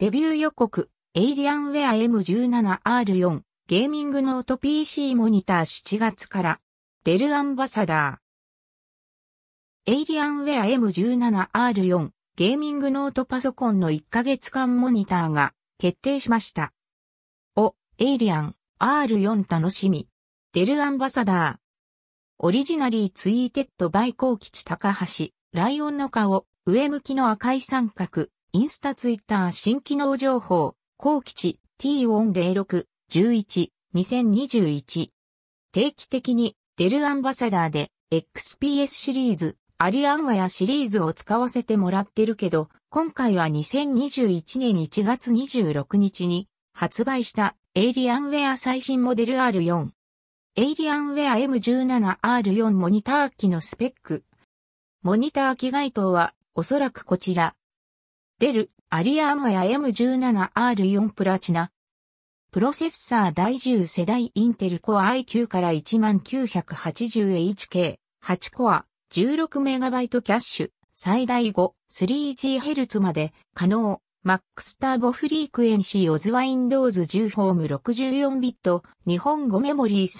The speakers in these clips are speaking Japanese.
レビュー予告、エイリアンウェア M17R4 ゲーミングノート PC モニター7月から、デルアンバサダー。エイリアンウェア M17R4 ゲーミングノートパソコンの1ヶ月間モニターが決定しました。お、エイリアン R4 楽しみ。デルアンバサダー。 Originally tweeted by コー吉高橋、ライオンの顔、上向きの赤い三角、インスタツイッター新機能情報、高吉 T406、11、2021。定期的にデルアンバサダーで XPS シリーズ、アリアンワやシリーズを使わせてもらってるけど、今回は2021年1月26日に発売したエイリアンウェア最新モデル R4。エイリアンウェア M17R4 モニター機のスペック。モニター機該当はおそらくこちら。デル、アリアンワや M17R4 プラチナ。プロセッサー第10世代インテルコア iQ から 1980HK、8コア、16MB キャッシュ、最大5、3GHz まで可能。マックスターボフリークエンシーオズ Windows 10ホーム64ビット、日本語メモリー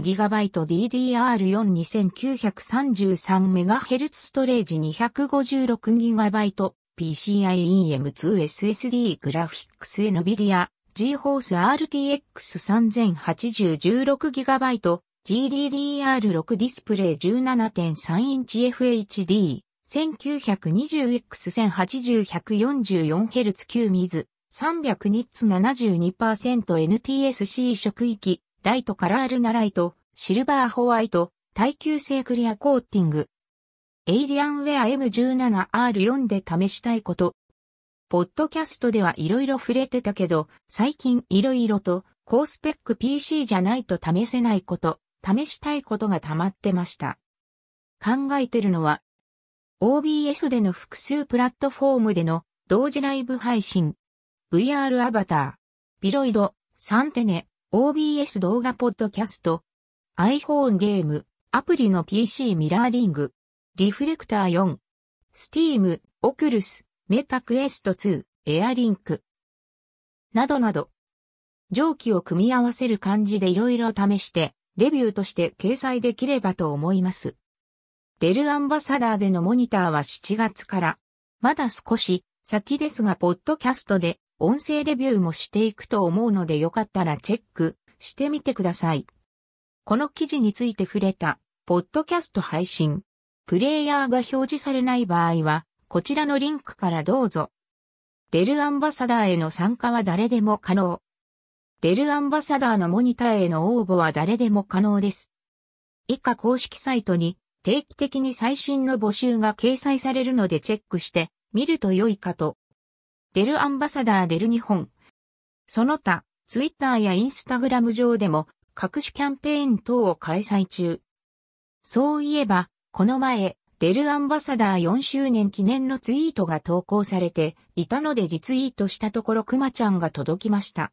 32GB DDR4-2933MHz ストレージ 256GB PCIe M2 SSD グラフィックス NVIDIA GForce RTX 3080-16GB GDDR6 ディスプレイ17.3インチ FHD 1920X1080-144Hz 旧水、300ニッツ 72%NTSC 色域、ライトカラールナライト、シルバーホワイト、耐久性クリアコーティング。エイリアンウェア M17R4 で試したいこと。ポッドキャストではいろいろ触れてたけど、最近いろいろと高スペック PC じゃないと試せないこと、試したいことが溜まってました。考えてるのは OBS での複数プラットフォームでの同時ライブ配信、VR アバター、ビロイド、サンテネ、OBS 動画ポッドキャスト、iPhone ゲーム、アプリの PC ミラーリング、リフレクター4、Steam、オクルス、メタクエスト2、エアリンク、などなど、上記を組み合わせる感じで色々試して、レビューとして掲載できればと思います。デルアンバサダーでのモニターは7月から、まだ少し先ですが、ポッドキャストで音声レビューもしていくと思うのでよかったらチェックしてみてください。この記事について触れた、ポッドキャスト配信、プレイヤーが表示されない場合は、こちらのリンクからどうぞ。デルアンバサダーへの参加は誰でも可能。デルアンバサダーのモニターへの応募は誰でも可能です。以下公式サイトに定期的に最新の募集が掲載されるのでチェックして見ると良いかと。デルアンバサダーデル日本。その他、ツイッターやインスタグラム上でも各種キャンペーン等を開催中。そういえば、この前、デルアンバサダー4周年記念のツイートが投稿されていたのでリツイートしたところクマちゃんが届きました。